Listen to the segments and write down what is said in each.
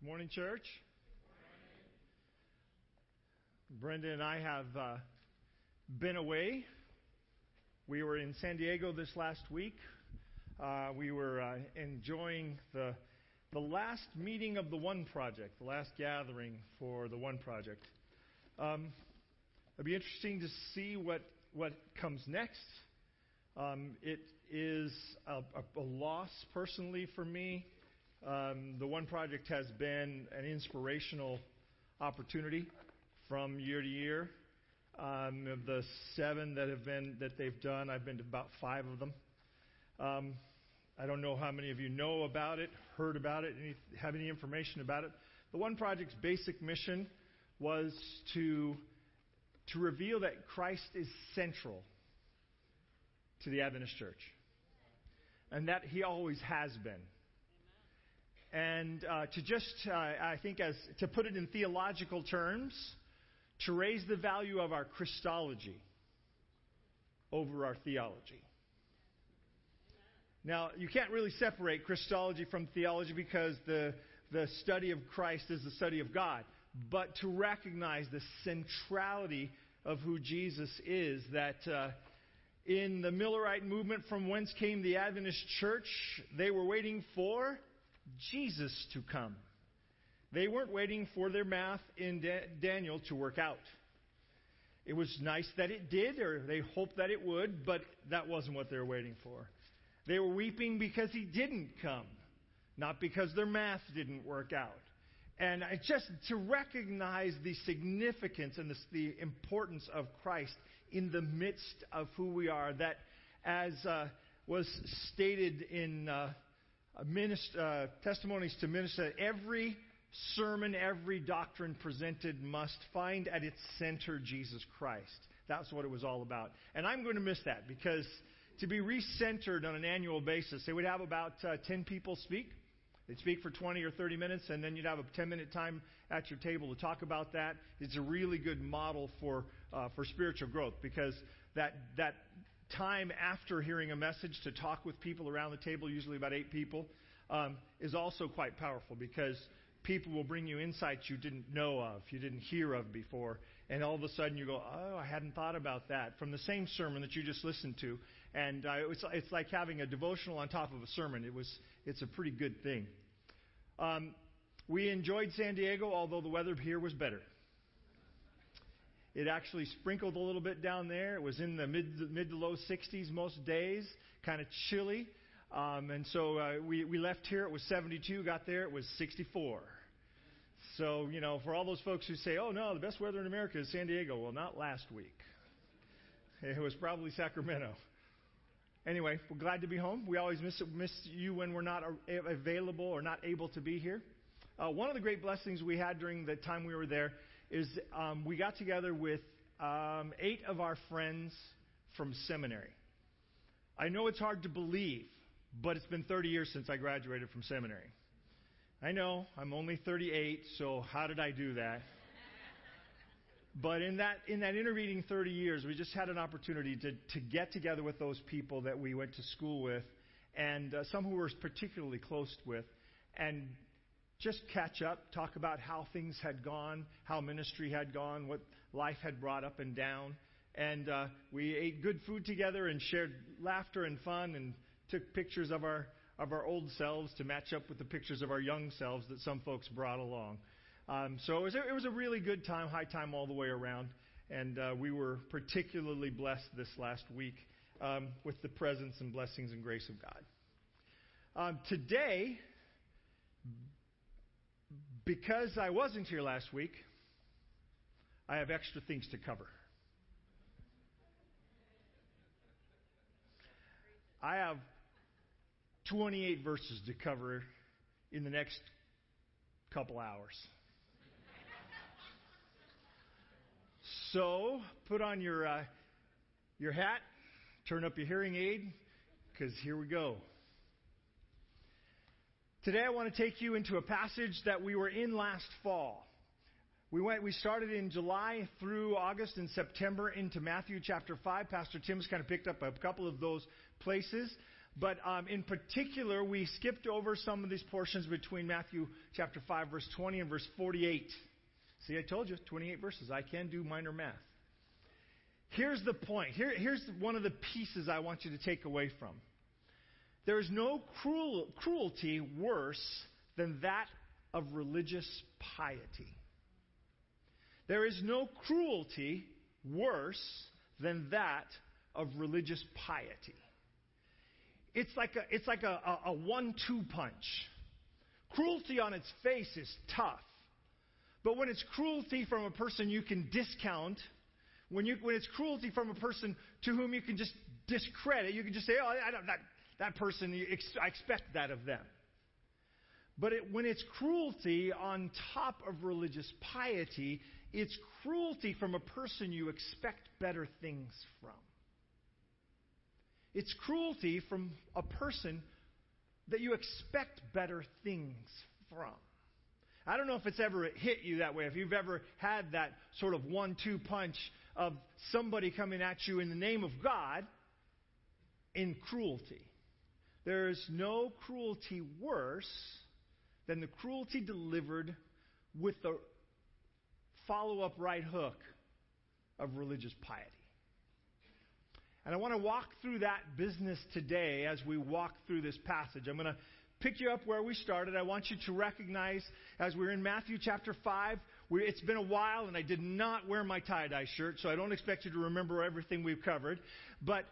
Good morning, church. Brenda and I have uh, been away. We were in San Diego this last week. Uh, we were uh, enjoying the the last meeting of the One Project, the last gathering for the One Project. Um, it'll be interesting to see what what comes next. Um, it is a, a, a loss personally for me. Um, the One Project has been an inspirational opportunity from year to year. Um, of the seven that have been that they've done, I've been to about five of them. Um, I don't know how many of you know about it, heard about it, any, have any information about it. The One Project's basic mission was to to reveal that Christ is central to the Adventist Church, and that He always has been and uh, to just, uh, I think, as to put it in theological terms, to raise the value of our Christology over our theology. Now, you can't really separate Christology from theology because the, the study of Christ is the study of God. But to recognize the centrality of who Jesus is, that uh, in the Millerite movement from whence came the Adventist church, they were waiting for Jesus to come. They weren't waiting for their math in da- Daniel to work out. It was nice that it did, or they hoped that it would, but that wasn't what they were waiting for. They were weeping because he didn't come, not because their math didn't work out. And just to recognize the significance and the, the importance of Christ in the midst of who we are, that as uh, was stated in uh, testimonies to minister, every sermon, every doctrine presented must find at its center Jesus Christ. That's what it was all about. And I'm going to miss that because to be recentered on an annual basis, they would have about uh, 10 people speak. They'd speak for 20 or 30 minutes, and then you'd have a 10 minute time at your table to talk about that. It's a really good model for, uh, for spiritual growth because that, that time after hearing a message to talk with people around the table, usually about eight people, um, is also quite powerful because people will bring you insights you didn't know of, you didn't hear of before, and all of a sudden you go, "Oh, I hadn't thought about that." From the same sermon that you just listened to, and uh, it's, it's like having a devotional on top of a sermon. It was, it's a pretty good thing. Um, we enjoyed San Diego, although the weather here was better. It actually sprinkled a little bit down there. It was in the mid, mid to low 60s most days, kind of chilly. Um, and so uh, we, we left here, it was 72, got there, it was 64. So, you know, for all those folks who say, oh no, the best weather in America is San Diego, well, not last week. It was probably Sacramento. Anyway, we're glad to be home. We always miss, miss you when we're not available or not able to be here. Uh, one of the great blessings we had during the time we were there is um, we got together with um, eight of our friends from seminary. I know it's hard to believe, but it's been 30 years since I graduated from seminary. I know, I'm only 38, so how did I do that? but in that, in that intervening 30 years, we just had an opportunity to, to get together with those people that we went to school with, and uh, some who were particularly close with, and just catch up, talk about how things had gone, how ministry had gone, what life had brought up and down. And uh, we ate good food together and shared laughter and fun and took pictures of our of our old selves to match up with the pictures of our young selves that some folks brought along. Um, so it was, a, it was a really good time, high time all the way around, and uh, we were particularly blessed this last week um, with the presence and blessings and grace of God. Um, today, because I wasn't here last week, I have extra things to cover. I have 28 verses to cover in the next couple hours. so put on your uh, your hat, turn up your hearing aid, because here we go. Today I want to take you into a passage that we were in last fall. We went, we started in July through August and September into Matthew chapter 5. Pastor Tim's kind of picked up a couple of those places. But um, in particular, we skipped over some of these portions between Matthew chapter 5, verse 20, and verse 48. See, I told you, 28 verses. I can do minor math. Here's the point. Here, here's one of the pieces I want you to take away from. There is no cruel, cruelty worse than that of religious piety. There is no cruelty worse than that of religious piety. It's like a, it's like a, a, a one two punch. Cruelty on its face is tough. But when it's cruelty from a person you can discount, when, you, when it's cruelty from a person to whom you can just discredit, you can just say, oh, I don't, that, that person, I expect that of them. But it, when it's cruelty on top of religious piety, it's cruelty from a person you expect better things from. It's cruelty from a person that you expect better things from. I don't know if it's ever hit you that way, if you've ever had that sort of one two punch of somebody coming at you in the name of God in cruelty. There is no cruelty worse than the cruelty delivered with the follow up right hook of religious piety. And I want to walk through that business today as we walk through this passage. I'm going to pick you up where we started. I want you to recognize, as we're in Matthew chapter 5, we, it's been a while and I did not wear my tie dye shirt, so I don't expect you to remember everything we've covered. But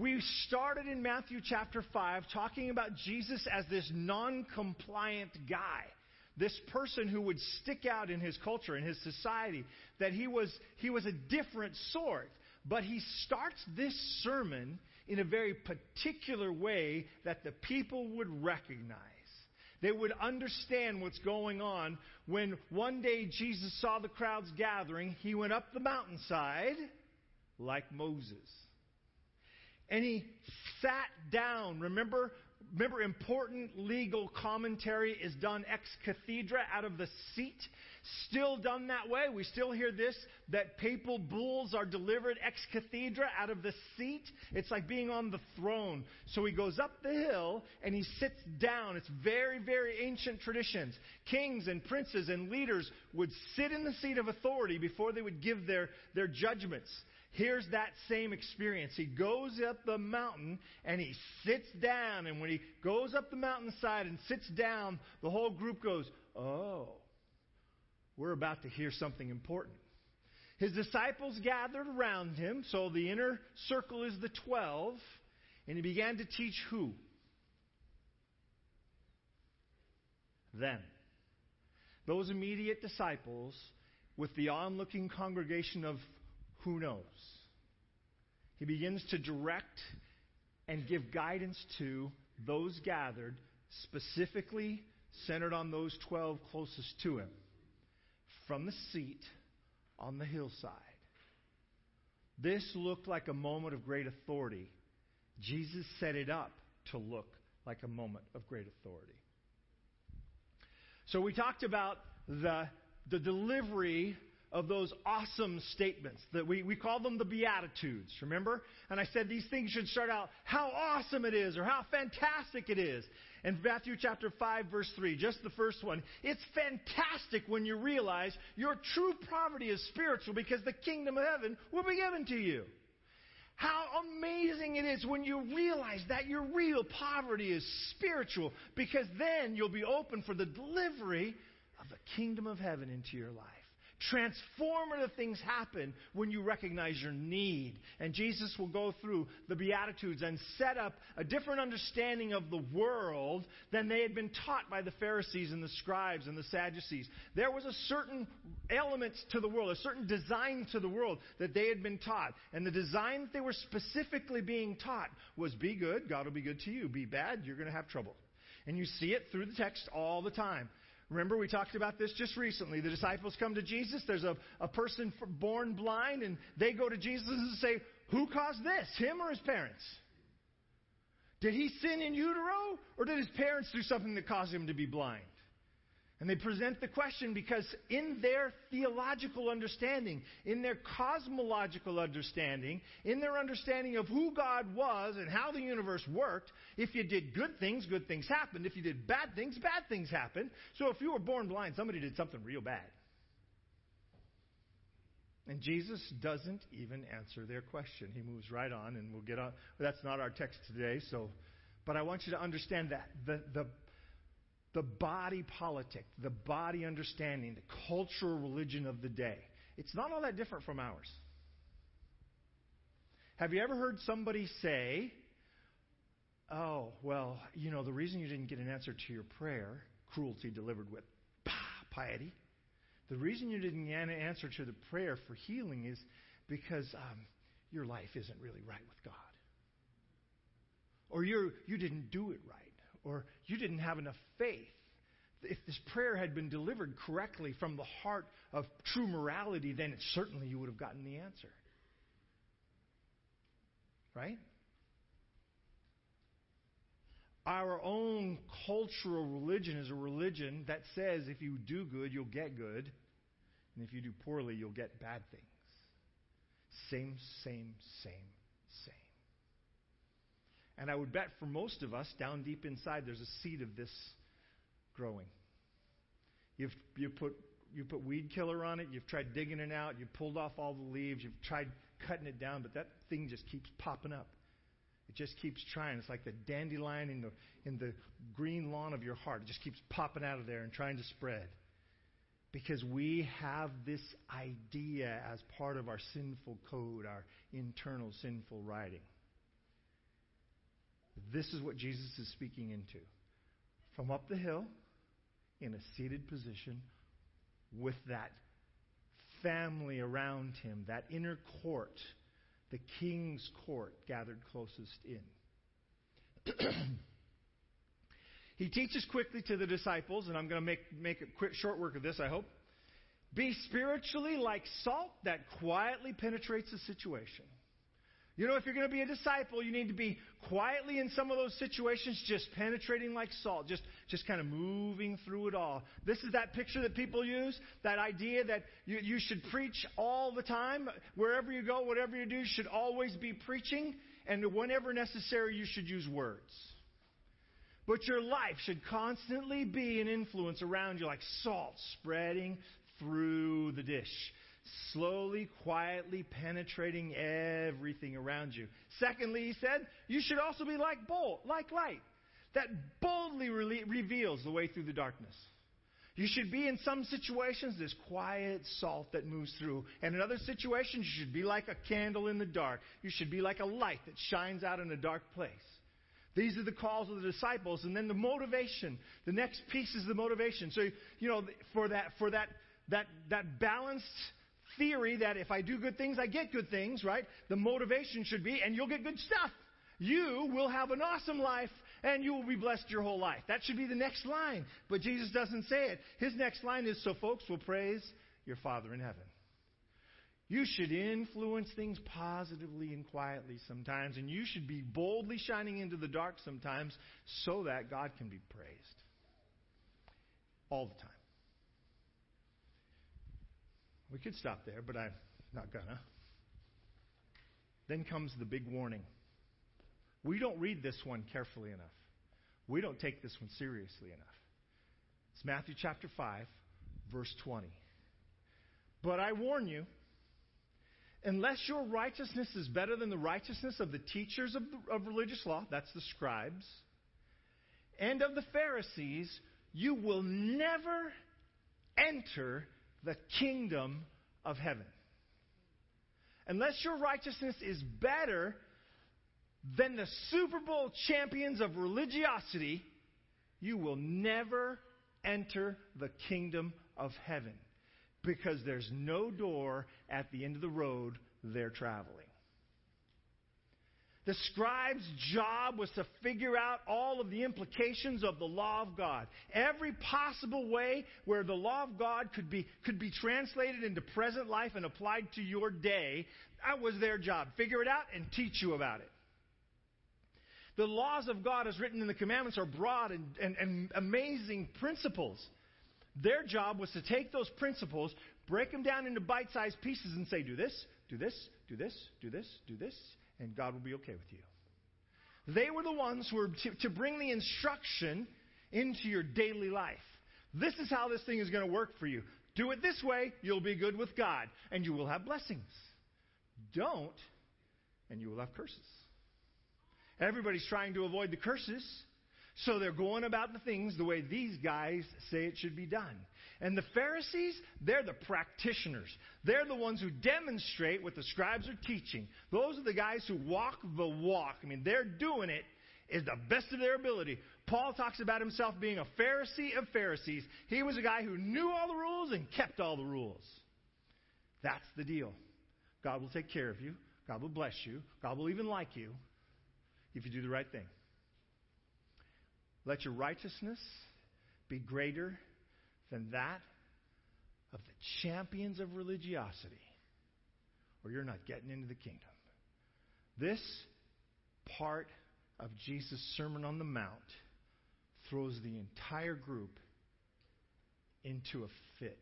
we started in Matthew chapter 5 talking about Jesus as this non compliant guy. This person who would stick out in his culture, in his society, that he was, he was a different sort. But he starts this sermon in a very particular way that the people would recognize. They would understand what's going on when one day Jesus saw the crowds gathering. He went up the mountainside like Moses. And he sat down. Remember, remember important legal commentary is done ex cathedra out of the seat still done that way. We still hear this that papal bulls are delivered ex cathedra out of the seat. It's like being on the throne. So he goes up the hill and he sits down. It's very, very ancient traditions. Kings and princes and leaders would sit in the seat of authority before they would give their, their judgments. Here's that same experience. He goes up the mountain and he sits down. And when he goes up the mountainside and sits down, the whole group goes, Oh, we're about to hear something important. His disciples gathered around him, so the inner circle is the twelve, and he began to teach who? Them. Those immediate disciples with the onlooking congregation of who knows. He begins to direct and give guidance to those gathered, specifically centered on those 12 closest to him from the seat on the hillside. This looked like a moment of great authority. Jesus set it up to look like a moment of great authority. So we talked about the, the delivery of those awesome statements that we, we call them the Beatitudes, remember? And I said these things should start out how awesome it is or how fantastic it is. In Matthew chapter 5 verse 3, just the first one, it's fantastic when you realize your true poverty is spiritual because the kingdom of heaven will be given to you. How amazing it is when you realize that your real poverty is spiritual because then you'll be open for the delivery of the kingdom of heaven into your life. Transformative things happen when you recognize your need. And Jesus will go through the Beatitudes and set up a different understanding of the world than they had been taught by the Pharisees and the scribes and the Sadducees. There was a certain element to the world, a certain design to the world that they had been taught. And the design that they were specifically being taught was be good, God will be good to you. Be bad, you're going to have trouble. And you see it through the text all the time. Remember, we talked about this just recently. The disciples come to Jesus. There's a, a person born blind, and they go to Jesus and say, Who caused this, him or his parents? Did he sin in utero, or did his parents do something that caused him to be blind? And they present the question because, in their theological understanding, in their cosmological understanding, in their understanding of who God was and how the universe worked, if you did good things, good things happened. If you did bad things, bad things happened. So if you were born blind, somebody did something real bad. And Jesus doesn't even answer their question. He moves right on, and we'll get on. That's not our text today, so. But I want you to understand that the, the the body politic, the body understanding, the cultural religion of the day. It's not all that different from ours. Have you ever heard somebody say, Oh, well, you know, the reason you didn't get an answer to your prayer, cruelty delivered with piety, the reason you didn't get an answer to the prayer for healing is because um, your life isn't really right with God. Or you you didn't do it right or you didn't have enough faith. If this prayer had been delivered correctly from the heart of true morality, then it, certainly you would have gotten the answer. Right? Our own cultural religion is a religion that says if you do good, you'll get good, and if you do poorly, you'll get bad things. Same, same, same, same, and I would bet for most of us, down deep inside, there's a seed of this growing. You've you put you put weed killer on it. You've tried digging it out. You've pulled off all the leaves. You've tried cutting it down, but that thing just keeps popping up. It just keeps trying. It's like the dandelion in the in the green lawn of your heart. It just keeps popping out of there and trying to spread. Because we have this idea as part of our sinful code, our internal sinful writing. This is what Jesus is speaking into. From up the hill, in a seated position, with that family around him, that inner court, the king's court gathered closest in. he teaches quickly to the disciples, and I'm going to make, make a quick, short work of this, I hope. Be spiritually like salt that quietly penetrates a situation. You know, if you're going to be a disciple, you need to be quietly in some of those situations, just penetrating like salt, just, just kind of moving through it all. This is that picture that people use, that idea that you, you should preach all the time. Wherever you go, whatever you do, you should always be preaching, and whenever necessary, you should use words. But your life should constantly be an influence around you like salt spreading through the dish slowly, quietly penetrating everything around you. Secondly, he said, you should also be like bold, like light, that boldly re- reveals the way through the darkness. You should be in some situations this quiet salt that moves through. And in other situations, you should be like a candle in the dark. You should be like a light that shines out in a dark place. These are the calls of the disciples. And then the motivation. The next piece is the motivation. So, you know, for that, for that, that, that balanced theory that if I do good things, I get good things, right? The motivation should be, and you'll get good stuff. You will have an awesome life and you will be blessed your whole life. That should be the next line. But Jesus doesn't say it. His next line is so folks will praise your Father in heaven. You should influence things positively and quietly sometimes, and you should be boldly shining into the dark sometimes so that God can be praised. All the time. We could stop there, but I'm not gonna. Then comes the big warning. We don't read this one carefully enough. We don't take this one seriously enough. It's Matthew chapter 5, verse 20. But I warn you, unless your righteousness is better than the righteousness of the teachers of, the, of religious law, that's the scribes, and of the Pharisees, you will never enter the kingdom of heaven. Unless your righteousness is better than the Super Bowl champions of religiosity, you will never enter the kingdom of heaven because there's no door at the end of the road they're traveling. The scribe's job was to figure out all of the implications of the law of God. Every possible way where the law of God could be, could be translated into present life and applied to your day, that was their job. Figure it out and teach you about it. The laws of God, as written in the commandments, are broad and, and, and amazing principles. Their job was to take those principles, break them down into bite sized pieces, and say, do this, do this, do this, do this, do this, and God will be okay with you. They were the ones who were to, to bring the instruction into your daily life. This is how this thing is going to work for you. Do it this way, you'll be good with God, and you will have blessings. Don't, and you will have curses. Everybody's trying to avoid the curses, so they're going about the things the way these guys say it should be done. And the Pharisees, they're the practitioners. They're the ones who demonstrate what the scribes are teaching. Those are the guys who walk the walk. I mean, they're doing it is the best of their ability. Paul talks about himself being a Pharisee of Pharisees. He was a guy who knew all the rules and kept all the rules. That's the deal. God will take care of you. God will bless you. God will even like you if you do the right thing. Let your righteousness be greater than that of the champions of religiosity, or you're not getting into the kingdom. This part of Jesus' Sermon on the Mount throws the entire group into a fit.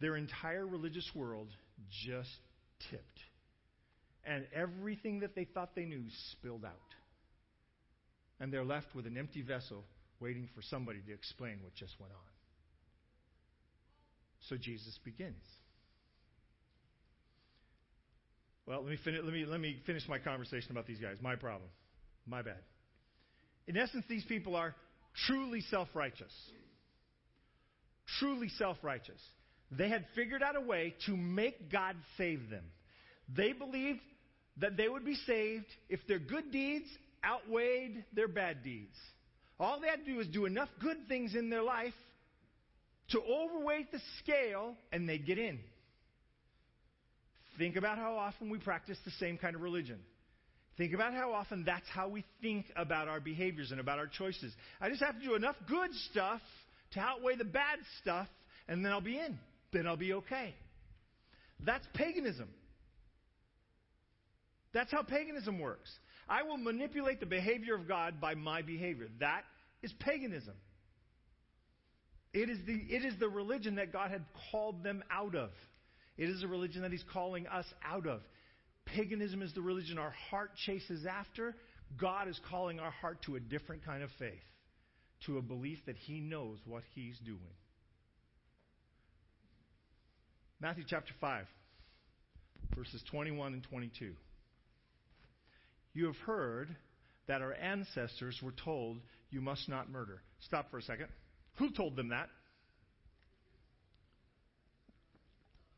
Their entire religious world just tipped. And everything that they thought they knew spilled out. And they're left with an empty vessel waiting for somebody to explain what just went on. So Jesus begins. Well, let me, fin- let, me, let me finish my conversation about these guys. My problem. My bad. In essence, these people are truly self righteous. Truly self righteous. They had figured out a way to make God save them. They believed that they would be saved if their good deeds outweighed their bad deeds. All they had to do was do enough good things in their life to overweight the scale, and they'd get in. Think about how often we practice the same kind of religion. Think about how often that's how we think about our behaviors and about our choices. I just have to do enough good stuff to outweigh the bad stuff, and then I'll be in. Then I'll be okay. That's paganism. That's how paganism works. I will manipulate the behavior of God by my behavior. That is paganism. It is, the, it is the religion that God had called them out of. It is a religion that He's calling us out of. Paganism is the religion our heart chases after. God is calling our heart to a different kind of faith, to a belief that He knows what He's doing. Matthew chapter 5, verses 21 and 22. You have heard that our ancestors were told, You must not murder. Stop for a second. Who told them that?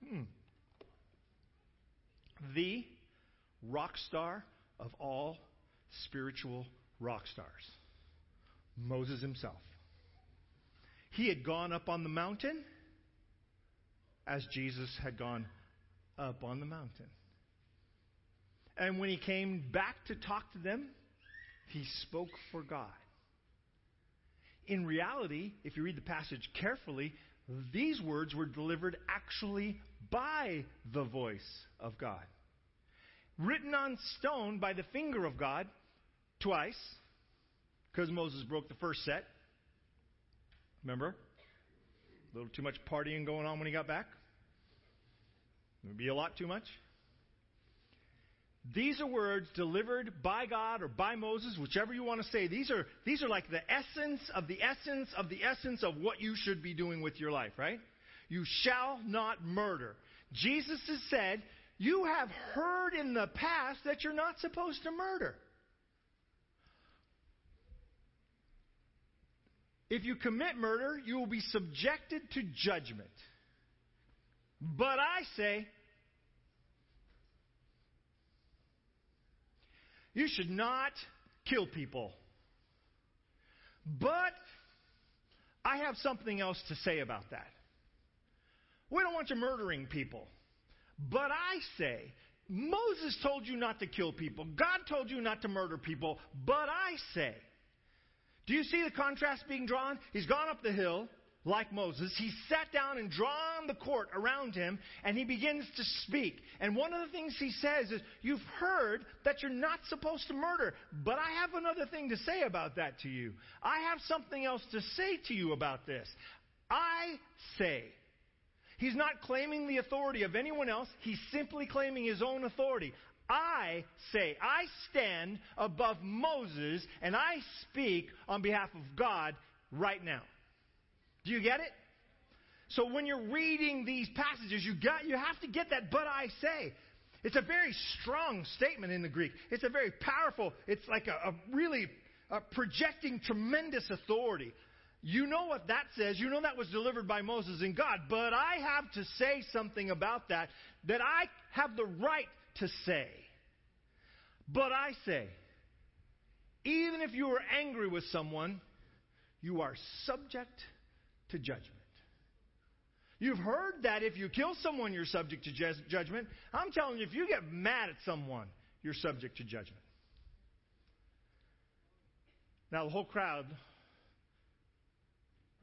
Hmm. The rock star of all spiritual rock stars, Moses himself. He had gone up on the mountain as Jesus had gone up on the mountain. And when he came back to talk to them, he spoke for God. In reality, if you read the passage carefully, these words were delivered actually by the voice of God written on stone by the finger of God twice, because Moses broke the first set. Remember? A little too much partying going on when he got back. Maybe a lot too much. These are words delivered by God or by Moses, whichever you want to say. These are, these are like the essence of the essence of the essence of what you should be doing with your life, right? You shall not murder. Jesus has said, you have heard in the past that you're not supposed to murder. If you commit murder, you will be subjected to judgment. But I say, you should not kill people. But I have something else to say about that. We don't want you murdering people. But I say, Moses told you not to kill people. God told you not to murder people. But I say, do you see the contrast being drawn? He's gone up the hill like Moses. He sat down and drawn the court around him, and he begins to speak. And one of the things he says is, You've heard that you're not supposed to murder, but I have another thing to say about that to you. I have something else to say to you about this. I say. He's not claiming the authority of anyone else. He's simply claiming his own authority. I say, I stand above Moses and I speak on behalf of God right now. Do you get it? So when you're reading these passages, you got you have to get that but I say. It's a very strong statement in the Greek. It's a very powerful, it's like a, a really a projecting tremendous authority. You know what that says. You know that was delivered by Moses and God. But I have to say something about that that I have the right to say. But I say, even if you are angry with someone, you are subject to judgment. You've heard that if you kill someone, you're subject to ju- judgment. I'm telling you, if you get mad at someone, you're subject to judgment. Now, the whole crowd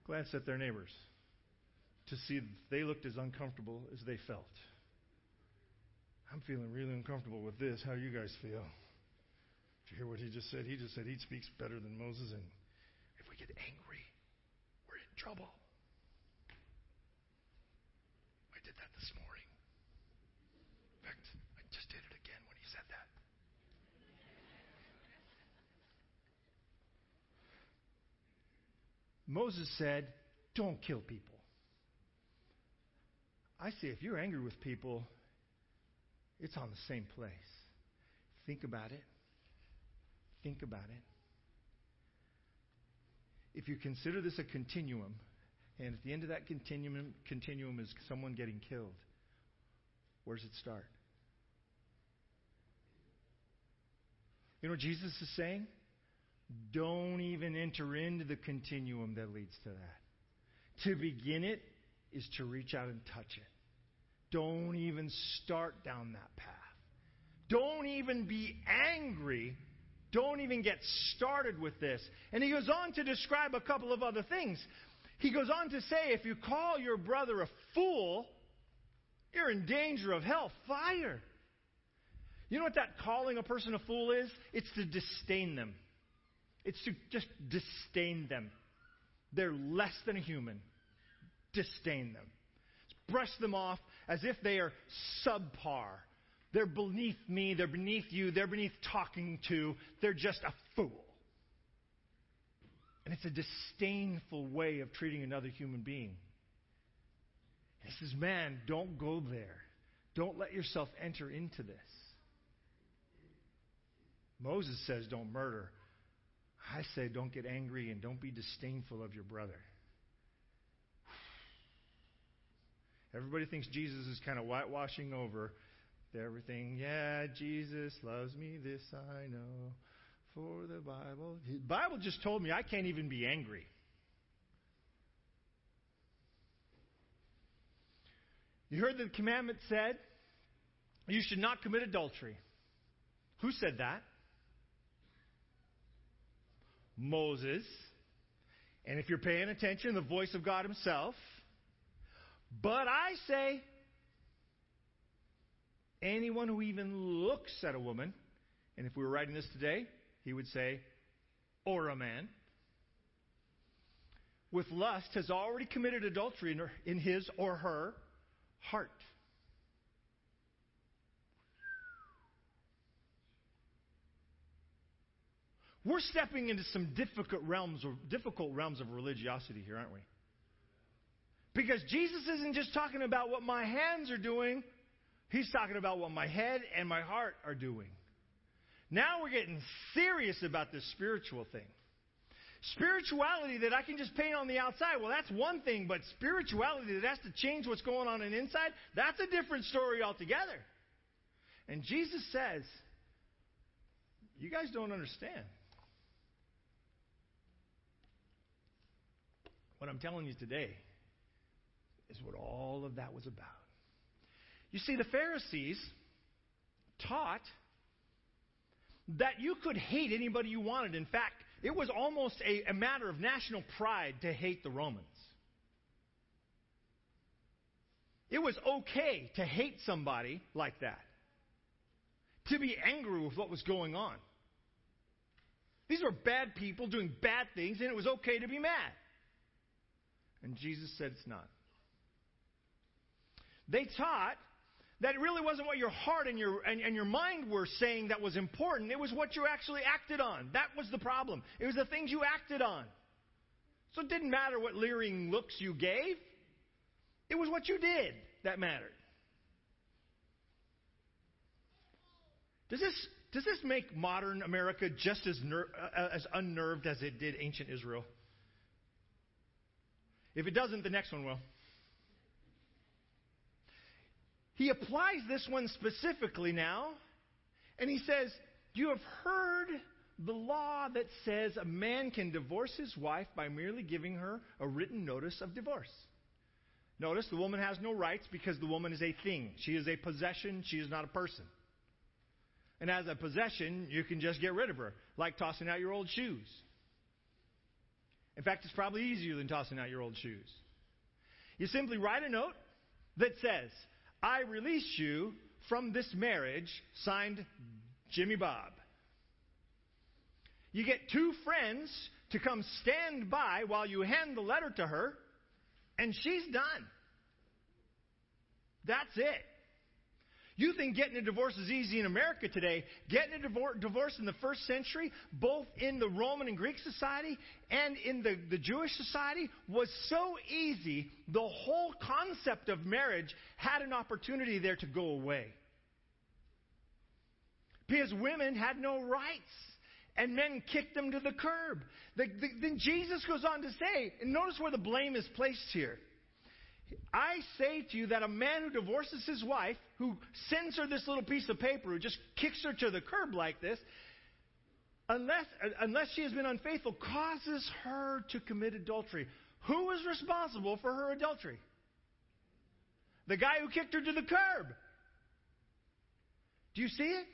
glanced at their neighbors to see if they looked as uncomfortable as they felt. I'm feeling really uncomfortable with this. How you guys feel? Did you hear what he just said? He just said he speaks better than Moses, and if we get angry, trouble. I did that this morning. In fact, I just did it again when he said that. Moses said, Don't kill people. I say, if you're angry with people, it's on the same place. Think about it. Think about it. If you consider this a continuum, and at the end of that continuum, continuum is someone getting killed, where does it start? You know what Jesus is saying? Don't even enter into the continuum that leads to that. To begin it is to reach out and touch it. Don't even start down that path. Don't even be angry. Don't even get started with this. And he goes on to describe a couple of other things. He goes on to say if you call your brother a fool, you're in danger of hell, fire. You know what that calling a person a fool is? It's to disdain them. It's to just disdain them. They're less than a human. Disdain them. Brush them off as if they are subpar. They're beneath me, they're beneath you, they're beneath talking to, they're just a fool. And it's a disdainful way of treating another human being. he says, Man, don't go there. Don't let yourself enter into this. Moses says, Don't murder. I say, don't get angry and don't be disdainful of your brother. Everybody thinks Jesus is kind of whitewashing over everything. Yeah, Jesus loves me, this I know. For the Bible. The Bible just told me I can't even be angry. You heard the commandment said, you should not commit adultery. Who said that? Moses. And if you're paying attention, the voice of God Himself. But I say, anyone who even looks at a woman, and if we were writing this today, he would say, or a man, with lust has already committed adultery in, her, in his or her heart. We're stepping into some difficult realms of, difficult realms of religiosity here, aren't we? Because Jesus isn't just talking about what my hands are doing, He's talking about what my head and my heart are doing. Now we're getting serious about this spiritual thing. Spirituality that I can just paint on the outside, well, that's one thing, but spirituality that has to change what's going on in the inside, that's a different story altogether. And Jesus says, You guys don't understand. What I'm telling you today is what all of that was about. You see, the Pharisees taught that you could hate anybody you wanted. In fact, it was almost a, a matter of national pride to hate the Romans. It was okay to hate somebody like that, to be angry with what was going on. These were bad people doing bad things, and it was okay to be mad. And Jesus said it's not. They taught that it really wasn't what your heart and your, and, and, your mind were saying that was important. It was what you actually acted on. That was the problem. It was the things you acted on. So it didn't matter what leering looks you gave, it was what you did that mattered. Does this, does this make modern America just as, ner- uh, as unnerved as it did ancient Israel? If it doesn't, the next one will. He applies this one specifically now, and he says, You have heard the law that says a man can divorce his wife by merely giving her a written notice of divorce. Notice the woman has no rights because the woman is a thing. She is a possession, she is not a person. And as a possession, you can just get rid of her, like tossing out your old shoes. In fact, it's probably easier than tossing out your old shoes. You simply write a note that says, I release you from this marriage, signed Jimmy Bob. You get two friends to come stand by while you hand the letter to her, and she's done. That's it. You think getting a divorce is easy in America today. Getting a divorce in the first century, both in the Roman and Greek society and in the, the Jewish society, was so easy, the whole concept of marriage had an opportunity there to go away. Because women had no rights and men kicked them to the curb. The, the, then Jesus goes on to say, and notice where the blame is placed here. I say to you that a man who divorces his wife, who sends her this little piece of paper, who just kicks her to the curb like this, unless, unless she has been unfaithful, causes her to commit adultery. Who is responsible for her adultery? The guy who kicked her to the curb. Do you see it?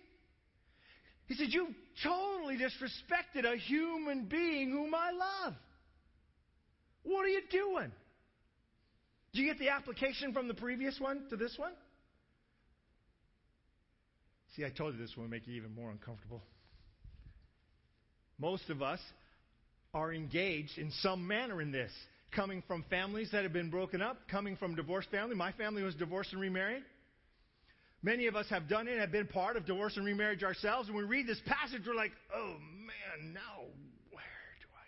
He said, You've totally disrespected a human being whom I love. What are you doing? Do you get the application from the previous one to this one? See, I told you this would make you even more uncomfortable. Most of us are engaged in some manner in this, coming from families that have been broken up, coming from divorced family. My family was divorced and remarried. Many of us have done it, have been part of divorce and remarriage ourselves. And we read this passage, we're like, oh man, now where do I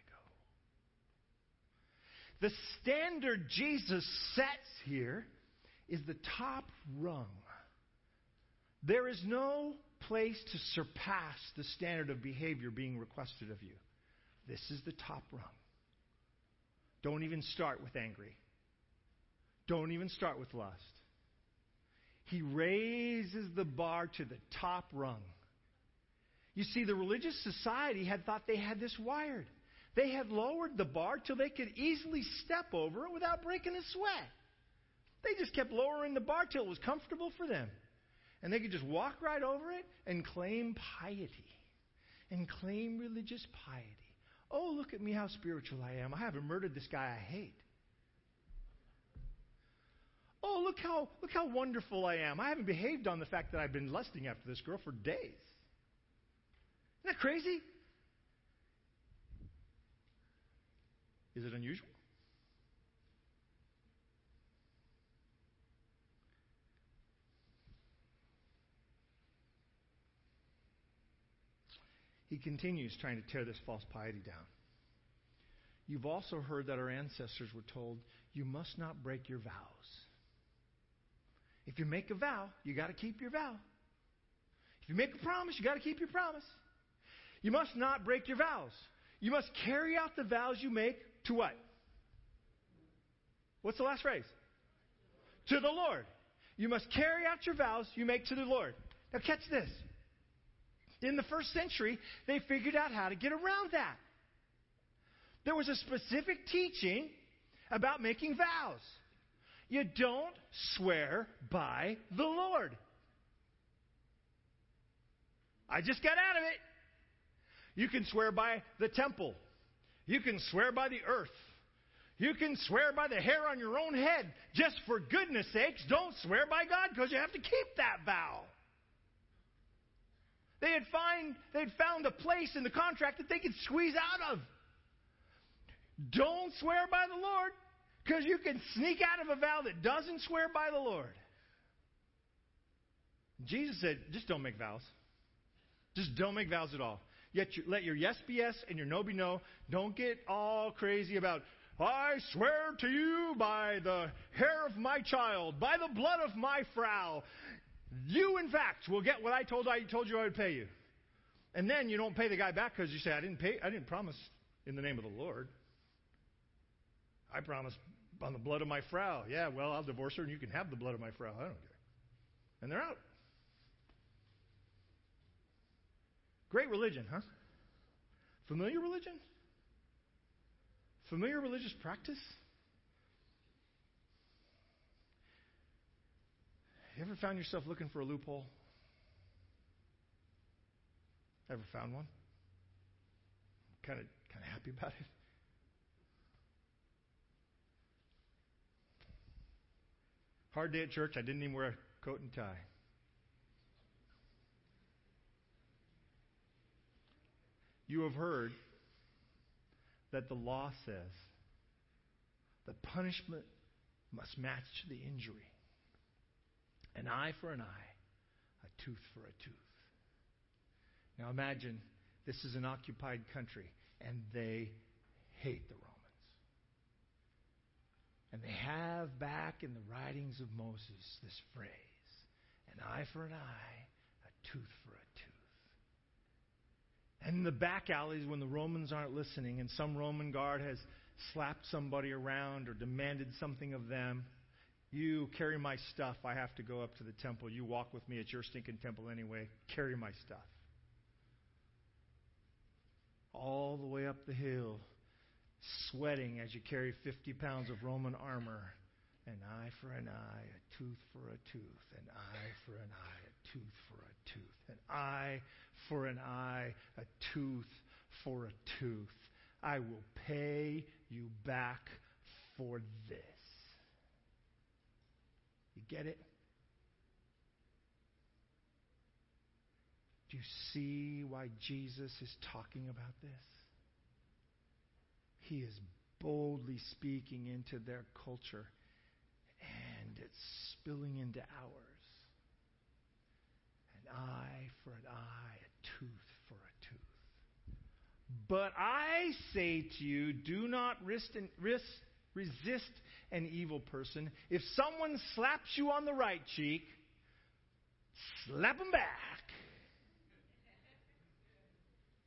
go? The standard Jesus sets here is the top rung. There is no place to surpass the standard of behavior being requested of you. This is the top rung. Don't even start with angry. Don't even start with lust. He raises the bar to the top rung. You see, the religious society had thought they had this wired. They had lowered the bar till they could easily step over it without breaking a sweat. They just kept lowering the bar till it was comfortable for them. And they could just walk right over it and claim piety and claim religious piety. Oh, look at me, how spiritual I am. I haven't murdered this guy I hate. Oh, look how, look how wonderful I am. I haven't behaved on the fact that I've been lusting after this girl for days. Isn't that crazy? Is it unusual? He continues trying to tear this false piety down. You've also heard that our ancestors were told, you must not break your vows. If you make a vow, you got to keep your vow. If you make a promise, you got to keep your promise. You must not break your vows. You must carry out the vows you make to what? What's the last phrase? To the Lord. You must carry out your vows you make to the Lord. Now, catch this. In the first century, they figured out how to get around that. There was a specific teaching about making vows. You don't swear by the Lord. I just got out of it. You can swear by the temple. You can swear by the earth. You can swear by the hair on your own head. Just for goodness sakes, don't swear by God because you have to keep that vow. They had, find, they found a place in the contract that they could squeeze out of. Don't swear by the Lord Because you can sneak out of a vow that doesn't swear by the Lord. Jesus said, just don't make vows. Just don't make vows at all. Yet you, let your yes be yes and your no be no. Don't get all crazy about, I swear to you by the hair of my child, by the blood of my Frau, you in fact will get what I told I told you I would pay you. And then you don't pay the guy back because you say, I didn't pay I didn't promise in the name of the Lord. I promised on the blood of my Frau. Yeah, well, I'll divorce her and you can have the blood of my Frau. I don't care. And they're out. Great religion, huh? Familiar religion? Familiar religious practice? You ever found yourself looking for a loophole? Ever found one? Kind of kind of happy about it? Hard day at church, I didn't even wear a coat and tie. You have heard that the law says the punishment must match the injury. An eye for an eye, a tooth for a tooth. Now imagine this is an occupied country and they hate the Romans. And they have back in the writings of Moses this phrase an eye for an eye, a tooth for a tooth. And in the back alleys, when the Romans aren't listening and some Roman guard has slapped somebody around or demanded something of them, you carry my stuff. I have to go up to the temple. You walk with me. It's your stinking temple anyway. Carry my stuff. All the way up the hill, sweating as you carry 50 pounds of Roman armor. An eye for an eye, a tooth for a tooth, an eye for an eye, a tooth for a tooth, an eye for an eye, a tooth for a tooth. I will pay you back for this. Get it? Do you see why Jesus is talking about this? He is boldly speaking into their culture, and it's spilling into ours. An eye for an eye, a tooth for a tooth. But I say to you, do not resist an evil person. If someone slaps you on the right cheek, slap them back.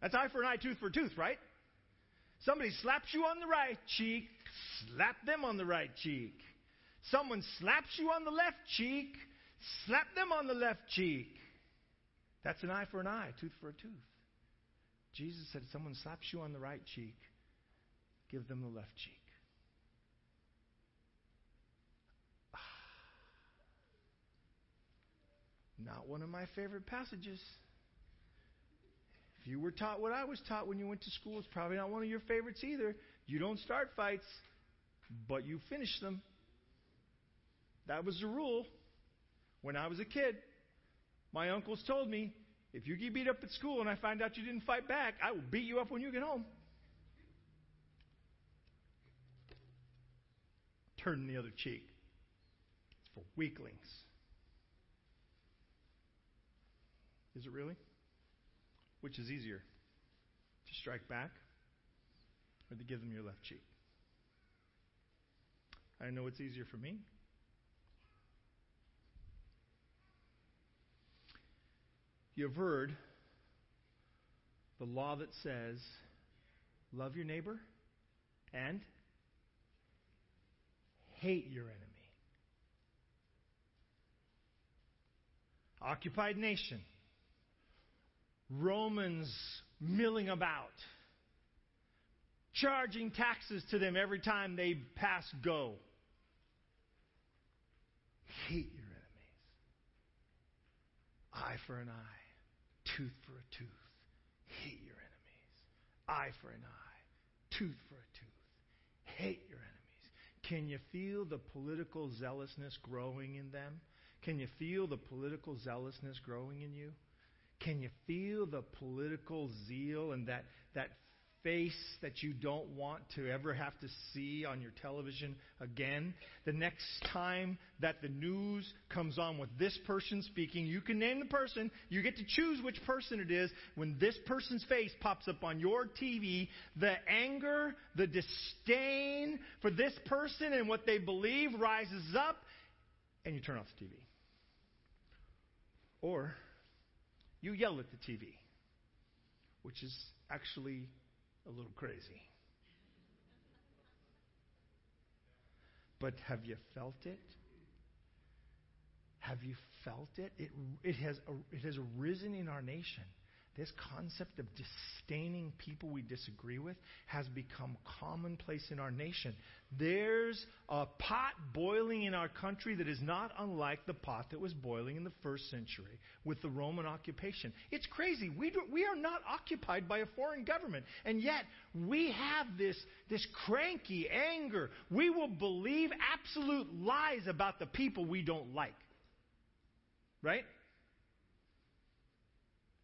That's eye for an eye, tooth for tooth, right? Somebody slaps you on the right cheek, slap them on the right cheek. Someone slaps you on the left cheek, slap them on the left cheek. That's an eye for an eye, tooth for a tooth. Jesus said, if someone slaps you on the right cheek, give them the left cheek. Not one of my favorite passages. If you were taught what I was taught when you went to school, it's probably not one of your favorites either. You don't start fights, but you finish them. That was the rule when I was a kid. My uncles told me, if you get beat up at school and I find out you didn't fight back, I will beat you up when you get home. Turn the other cheek. It's for weaklings. Is it really? Which is easier? To strike back or to give them your left cheek? I know it's easier for me. You've heard the law that says, love your neighbor and hate your enemy. Occupied nation. Romans milling about, charging taxes to them every time they pass go. Hate your enemies. Eye for an eye tooth for a tooth. Hate your enemies. Eye for an eye. Tooth for a tooth. Hate your enemies. Can you feel the political zealousness growing in them? Can you feel the political zealousness growing in you? Can you feel the political zeal and that, that face that you don't want to ever have to see on your television again. The next time that the news comes on with this person speaking, you can name the person. You get to choose which person it is. When this person's face pops up on your TV, the anger, the disdain for this person and what they believe rises up, and you turn off the TV. Or you yell at the TV, which is actually a little crazy. But have you felt it? Have you felt it? It, it, has, it has arisen in our nation this concept of disdaining people we disagree with has become commonplace in our nation. There's a pot boiling in our country that is not unlike the pot that was boiling in the first century with the Roman occupation. It's crazy. We, do, we are not occupied by a foreign government, and yet we have this, this cranky anger. We will believe absolute lies about the people we don't like. Right?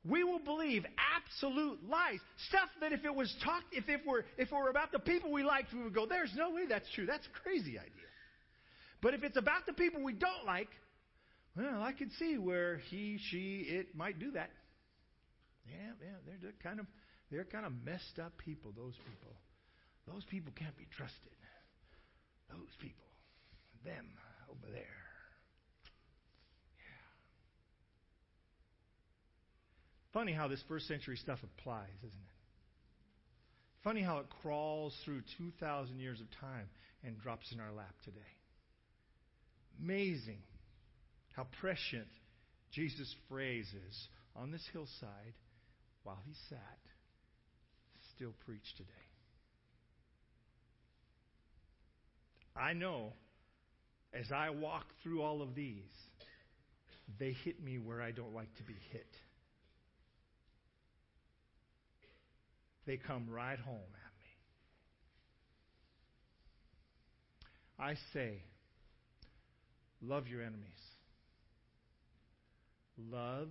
We will believe absolute lies. Stuff that if it was talked, if it were, if it were about the people we liked, we would go, there's no way that's true. That's a crazy idea. But if it's about the people we don't like, well, I could see where he, she, it might do that. Yeah, yeah, they're kind of, they're kind of messed up people, those people. Those people can't be trusted. Those people, them over there. Funny how this first century stuff applies, isn't it? Funny how it crawls through 2,000 years of time and drops in our lap today. Amazing how prescient Jesus' phrase is on this hillside while he sat, still preach today. I know as I walk through all of these, they hit me where I don't like to be hit. They come right home at me. I say, love your enemies. Love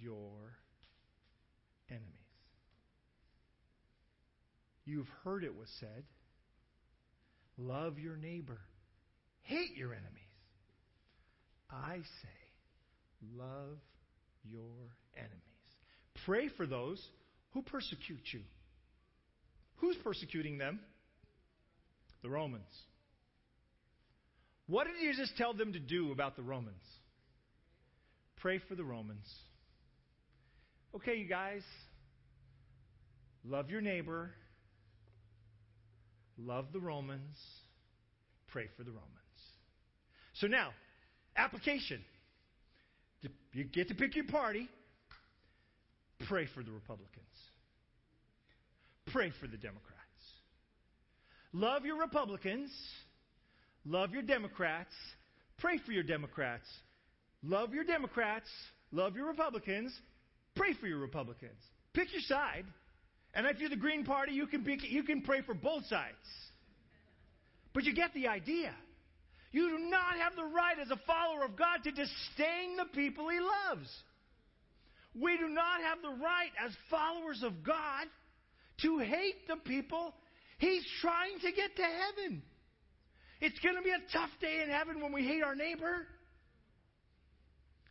your enemies. You've heard it was said, love your neighbor, hate your enemies. I say, love your enemies. Pray for those who persecute you? Who's persecuting them? The Romans. What did Jesus tell them to do about the Romans? Pray for the Romans. Okay, you guys. Love your neighbor. Love the Romans. Pray for the Romans. So now, application. You get to pick your party. Pray for the Republicans. Pray for the Democrats. Love your Republicans. Love your Democrats. Pray for your Democrats. Love your Democrats. Love your Republicans. Pray for your Republicans. Pick your side. And if you're the Green Party, you can, you can pray for both sides. But you get the idea. You do not have the right as a follower of God to disdain the people he loves. We do not have the right as followers of God to hate the people he's trying to get to heaven. It's going to be a tough day in heaven when we hate our neighbor.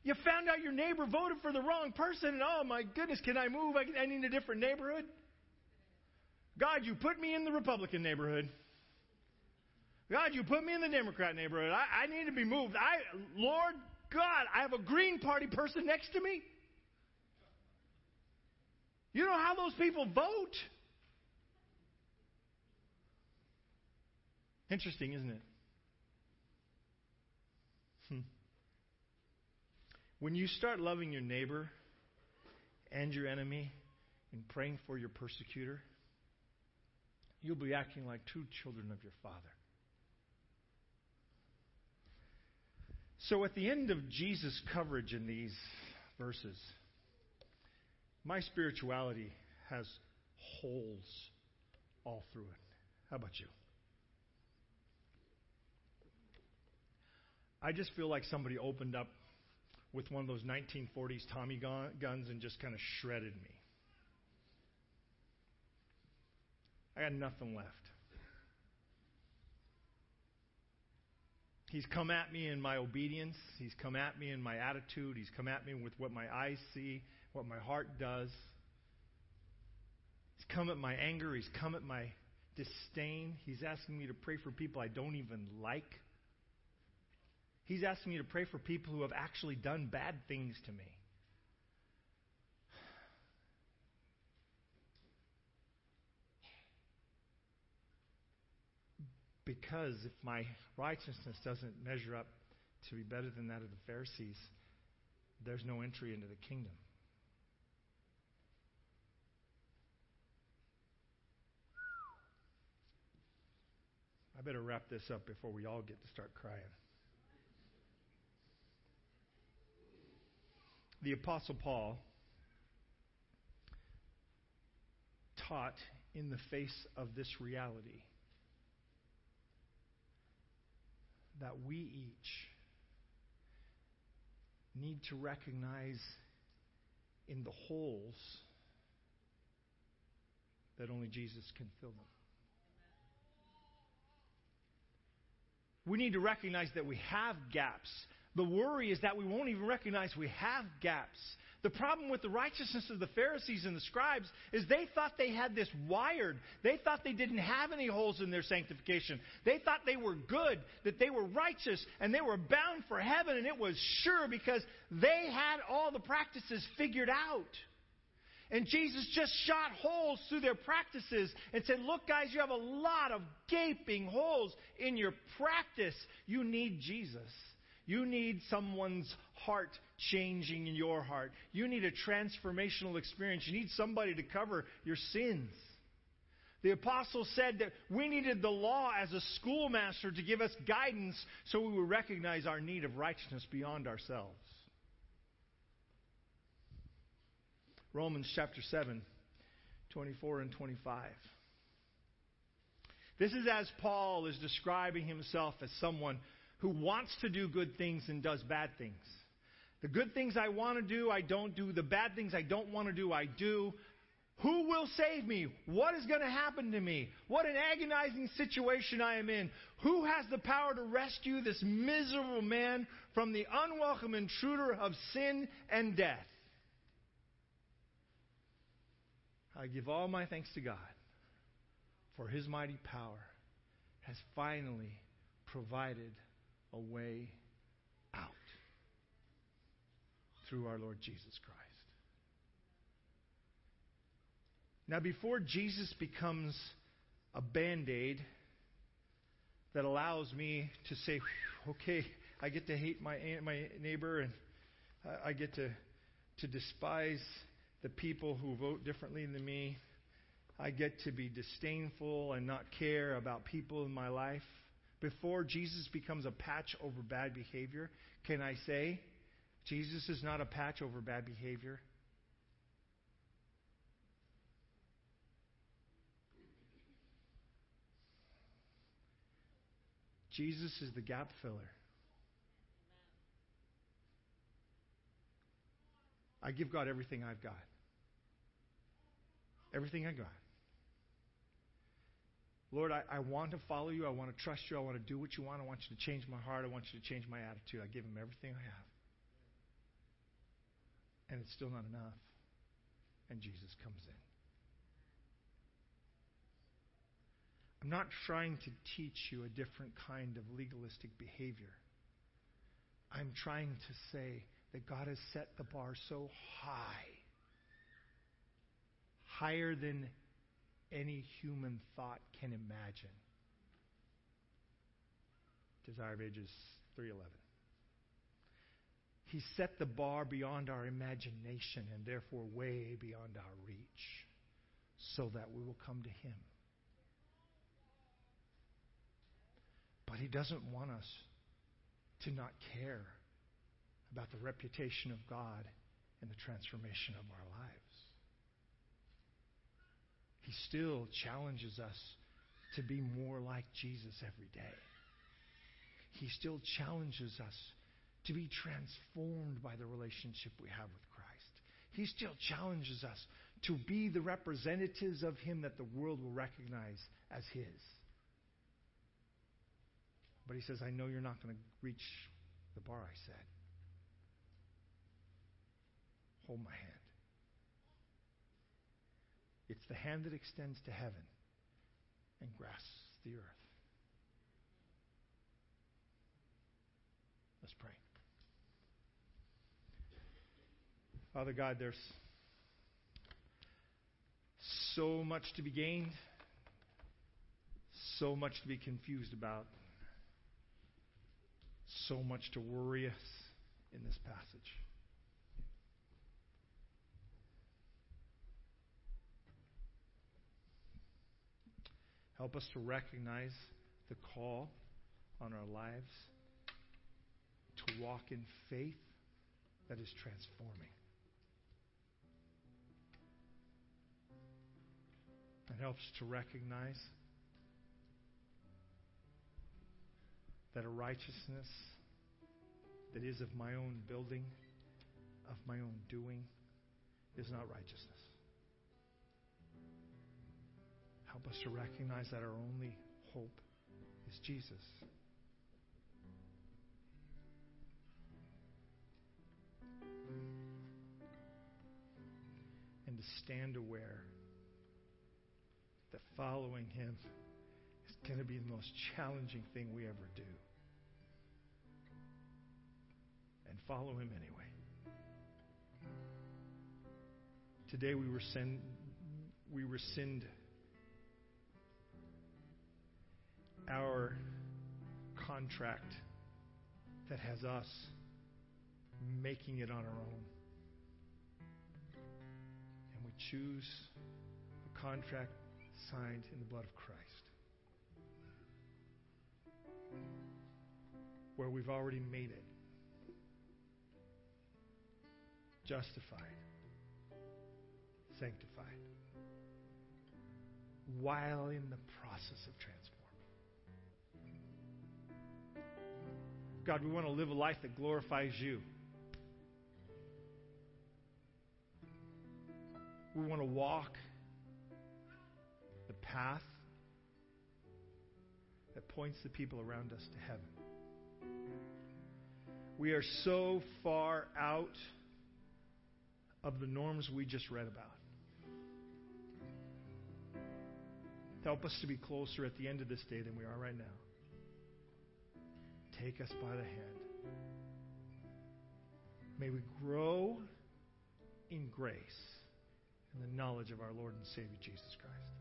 You found out your neighbor voted for the wrong person, and oh my goodness, can I move? I, need a different neighborhood. God, you put me in the Republican neighborhood. God, you put me in the Democrat neighborhood. I, I need to be moved. I, Lord God, I have a Green Party person next to me. You know how those people vote? Interesting, isn't it? Hmm. When you start loving your neighbor and your enemy and praying for your persecutor, you'll be acting like true children of your Father. So, at the end of Jesus' coverage in these verses, my spirituality has holes all through it. How about you? I just feel like somebody opened up with one of those 1940s Tommy guns and just kind of shredded me. I got nothing left. He's come at me in my obedience. He's come at me in my attitude. He's come at me with what my eyes see, what my heart does. He's come at my anger. He's come at my disdain. He's asking me to pray for people I don't even like. He's asking me to pray for people who have actually done bad things to me. Because if my righteousness doesn't measure up to be better than that of the Pharisees, there's no entry into the kingdom. Better wrap this up before we all get to start crying. The Apostle Paul taught in the face of this reality that we each need to recognize in the holes that only Jesus can fill them. We need to recognize that we have gaps. The worry is that we won't even recognize we have gaps. The problem with the righteousness of the Pharisees and the scribes is they thought they had this wired. They thought they didn't have any holes in their sanctification. They thought they were good, that they were righteous, and they were bound for heaven, and it was sure because they had all the practices figured out. And Jesus just shot holes through their practices and said, Look, guys, you have a lot of gaping holes in your practice. You need Jesus. You need someone's heart changing in your heart. You need a transformational experience. You need somebody to cover your sins. The apostle said that we needed the law as a schoolmaster to give us guidance so we would recognize our need of righteousness beyond ourselves. Romans chapter 7, 24 and 25. This is as Paul is describing himself as someone who wants to do good things and does bad things. The good things I want to do, I don't do. The bad things I don't want to do, I do. Who will save me? What is going to happen to me? What an agonizing situation I am in. Who has the power to rescue this miserable man from the unwelcome intruder of sin and death? I give all my thanks to God for his mighty power has finally provided a way out through our Lord Jesus Christ. Now, before Jesus becomes a band aid that allows me to say, okay, I get to hate my, my neighbor and I get to, to despise the people who vote differently than me. I get to be disdainful and not care about people in my life. Before Jesus becomes a patch over bad behavior, can I say Jesus is not a patch over bad behavior? Jesus is the gap filler. I give God everything I've got. Everything I got. Lord, I, I want to follow you. I want to trust you. I want to do what you want. I want you to change my heart. I want you to change my attitude. I give him everything I have. And it's still not enough. And Jesus comes in. I'm not trying to teach you a different kind of legalistic behavior. I'm trying to say that God has set the bar so high higher than any human thought can imagine. Desire of Ages 311. He set the bar beyond our imagination and therefore way beyond our reach so that we will come to Him. But He doesn't want us to not care about the reputation of God and the transformation of our lives. He still challenges us to be more like Jesus every day. He still challenges us to be transformed by the relationship we have with Christ. He still challenges us to be the representatives of Him that the world will recognize as His. But He says, I know you're not going to reach the bar I said. Hold my hand. It's the hand that extends to heaven and grasps the earth. Let's pray. Father God, there's so much to be gained, so much to be confused about, so much to worry us in this passage. Help us to recognize the call on our lives to walk in faith that is transforming. And helps to recognize that a righteousness that is of my own building, of my own doing, is not righteousness. Help us to recognize that our only hope is Jesus. And to stand aware that following Him is going to be the most challenging thing we ever do. And follow Him anyway. Today we rescind, we rescind our contract that has us making it on our own. And we choose the contract signed in the blood of Christ. Where we've already made it. Justified. Sanctified. While in the process of transformation. God, we want to live a life that glorifies you. We want to walk the path that points the people around us to heaven. We are so far out of the norms we just read about. Help us to be closer at the end of this day than we are right now. Take us by the hand. May we grow in grace and the knowledge of our Lord and Savior Jesus Christ.